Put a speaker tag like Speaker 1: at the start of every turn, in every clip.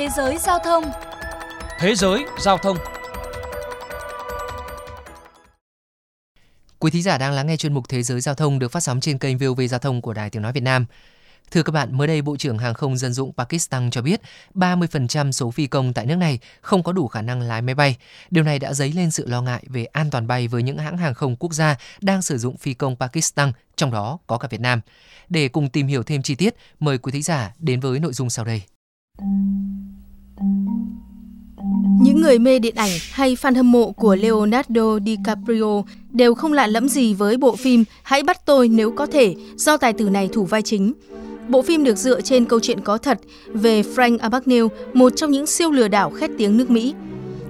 Speaker 1: Thế giới giao thông
Speaker 2: Thế giới giao thông
Speaker 3: Quý thính giả đang lắng nghe chuyên mục Thế giới giao thông được phát sóng trên kênh VOV Giao thông của Đài Tiếng nói Việt Nam. Thưa các bạn, mới đây Bộ trưởng Hàng không Dân dụng Pakistan cho biết 30% số phi công tại nước này không có đủ khả năng lái máy bay. Điều này đã dấy lên sự lo ngại về an toàn bay với những hãng hàng không quốc gia đang sử dụng phi công Pakistan, trong đó có cả Việt Nam. Để cùng tìm hiểu thêm chi tiết, mời quý thính giả đến với nội dung sau đây.
Speaker 4: Những người mê điện ảnh hay fan hâm mộ của Leonardo DiCaprio đều không lạ lẫm gì với bộ phim Hãy bắt tôi nếu có thể do tài tử này thủ vai chính. Bộ phim được dựa trên câu chuyện có thật về Frank Abagnale, một trong những siêu lừa đảo khét tiếng nước Mỹ.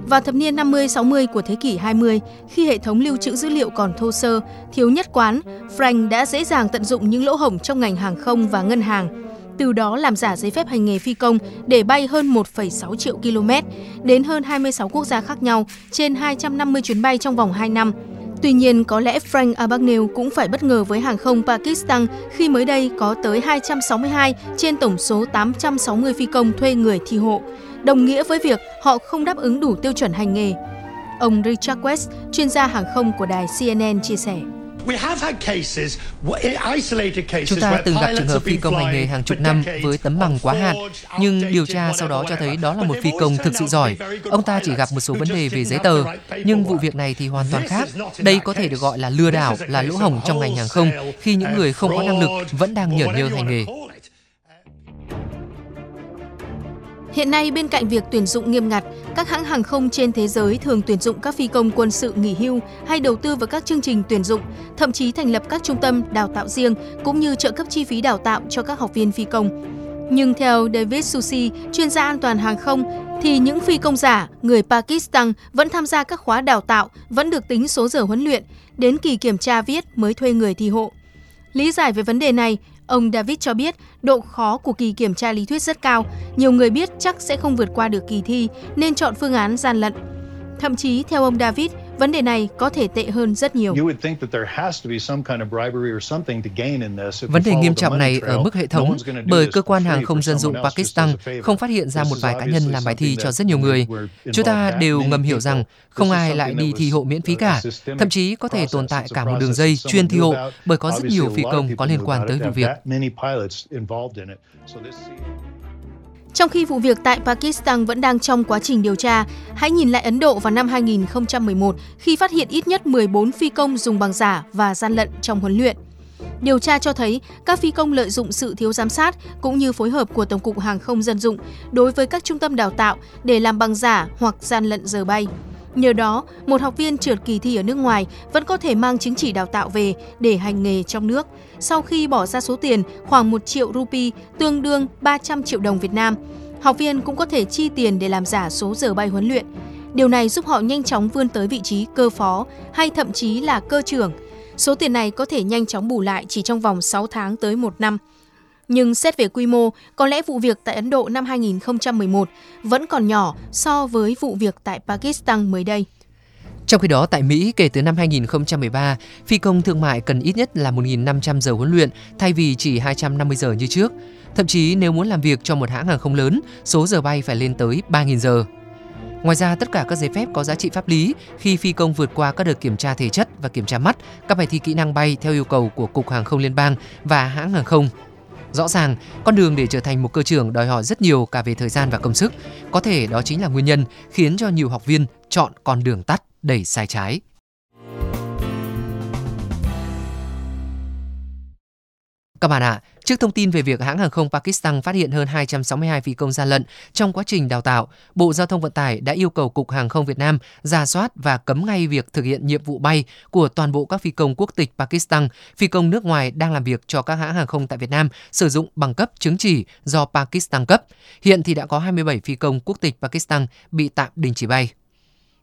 Speaker 4: Vào thập niên 50-60 của thế kỷ 20, khi hệ thống lưu trữ dữ liệu còn thô sơ, thiếu nhất quán, Frank đã dễ dàng tận dụng những lỗ hổng trong ngành hàng không và ngân hàng, từ đó làm giả giấy phép hành nghề phi công để bay hơn 1,6 triệu km đến hơn 26 quốc gia khác nhau trên 250 chuyến bay trong vòng 2 năm. Tuy nhiên, có lẽ Frank Abagnale cũng phải bất ngờ với hàng không Pakistan khi mới đây có tới 262 trên tổng số 860 phi công thuê người thi hộ, đồng nghĩa với việc họ không đáp ứng đủ tiêu chuẩn hành nghề. Ông Richard West, chuyên gia hàng không của đài CNN chia sẻ.
Speaker 3: Chúng ta từng gặp trường hợp phi công hành nghề hàng chục năm với tấm bằng quá hạn, nhưng điều tra sau đó cho thấy đó là một phi công thực sự giỏi. Ông ta chỉ gặp một số vấn đề về giấy tờ, nhưng vụ việc này thì hoàn toàn khác. Đây có thể được gọi là lừa đảo, là lỗ hổng trong ngành hàng không khi những người không có năng lực vẫn đang nhởn nhơ hành nghề.
Speaker 4: Hiện nay, bên cạnh việc tuyển dụng nghiêm ngặt, các hãng hàng không trên thế giới thường tuyển dụng các phi công quân sự nghỉ hưu hay đầu tư vào các chương trình tuyển dụng, thậm chí thành lập các trung tâm đào tạo riêng cũng như trợ cấp chi phí đào tạo cho các học viên phi công. Nhưng theo David Susi, chuyên gia an toàn hàng không, thì những phi công giả, người Pakistan vẫn tham gia các khóa đào tạo, vẫn được tính số giờ huấn luyện, đến kỳ kiểm tra viết mới thuê người thi hộ. Lý giải về vấn đề này, Ông David cho biết độ khó của kỳ kiểm tra lý thuyết rất cao, nhiều người biết chắc sẽ không vượt qua được kỳ thi nên chọn phương án gian lận. Thậm chí, theo ông David, vấn đề này có thể tệ hơn rất nhiều.
Speaker 3: Vấn đề nghiêm trọng này ở mức hệ thống bởi cơ quan hàng không dân dụng Pakistan không phát hiện ra một vài cá nhân làm bài thi cho rất nhiều người. Chúng ta đều ngầm hiểu rằng không ai lại đi thi hộ miễn phí cả. Thậm chí có thể tồn tại cả một đường dây chuyên thi hộ bởi có rất nhiều phi công có liên quan tới vụ việc.
Speaker 4: Trong khi vụ việc tại Pakistan vẫn đang trong quá trình điều tra, hãy nhìn lại Ấn Độ vào năm 2011 khi phát hiện ít nhất 14 phi công dùng bằng giả và gian lận trong huấn luyện. Điều tra cho thấy các phi công lợi dụng sự thiếu giám sát cũng như phối hợp của Tổng cục Hàng không Dân dụng đối với các trung tâm đào tạo để làm bằng giả hoặc gian lận giờ bay. Nhờ đó, một học viên trượt kỳ thi ở nước ngoài vẫn có thể mang chứng chỉ đào tạo về để hành nghề trong nước, sau khi bỏ ra số tiền khoảng 1 triệu rupee, tương đương 300 triệu đồng Việt Nam. Học viên cũng có thể chi tiền để làm giả số giờ bay huấn luyện. Điều này giúp họ nhanh chóng vươn tới vị trí cơ phó hay thậm chí là cơ trưởng. Số tiền này có thể nhanh chóng bù lại chỉ trong vòng 6 tháng tới 1 năm. Nhưng xét về quy mô, có lẽ vụ việc tại Ấn Độ năm 2011 vẫn còn nhỏ so với vụ việc tại Pakistan mới đây.
Speaker 3: Trong khi đó, tại Mỹ, kể từ năm 2013, phi công thương mại cần ít nhất là 1.500 giờ huấn luyện thay vì chỉ 250 giờ như trước. Thậm chí nếu muốn làm việc cho một hãng hàng không lớn, số giờ bay phải lên tới 3.000 giờ. Ngoài ra, tất cả các giấy phép có giá trị pháp lý khi phi công vượt qua các đợt kiểm tra thể chất và kiểm tra mắt, các bài thi kỹ năng bay theo yêu cầu của Cục Hàng không Liên bang và hãng hàng không. Rõ ràng, con đường để trở thành một cơ trưởng đòi hỏi rất nhiều cả về thời gian và công sức. Có thể đó chính là nguyên nhân khiến cho nhiều học viên chọn con đường tắt đầy sai trái. Các bạn ạ, à, trước thông tin về việc hãng hàng không Pakistan phát hiện hơn 262 phi công gian lận trong quá trình đào tạo, Bộ Giao thông Vận tải đã yêu cầu Cục Hàng không Việt Nam ra soát và cấm ngay việc thực hiện nhiệm vụ bay của toàn bộ các phi công quốc tịch Pakistan, phi công nước ngoài đang làm việc cho các hãng hàng không tại Việt Nam sử dụng bằng cấp chứng chỉ do Pakistan cấp. Hiện thì đã có 27 phi công quốc tịch Pakistan bị tạm đình chỉ bay.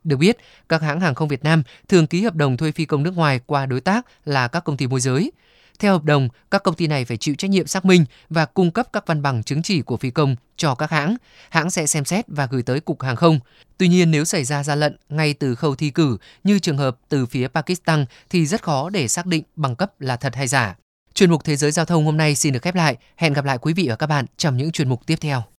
Speaker 3: Được biết, các hãng hàng không Việt Nam thường ký hợp đồng thuê phi công nước ngoài qua đối tác là các công ty môi giới. Theo hợp đồng, các công ty này phải chịu trách nhiệm xác minh và cung cấp các văn bằng chứng chỉ của phi công cho các hãng. Hãng sẽ xem xét và gửi tới Cục Hàng không. Tuy nhiên nếu xảy ra gian lận ngay từ khâu thi cử như trường hợp từ phía Pakistan thì rất khó để xác định bằng cấp là thật hay giả. Chuyên mục Thế giới Giao thông hôm nay xin được khép lại. Hẹn gặp lại quý vị và các bạn trong những chuyên mục tiếp theo.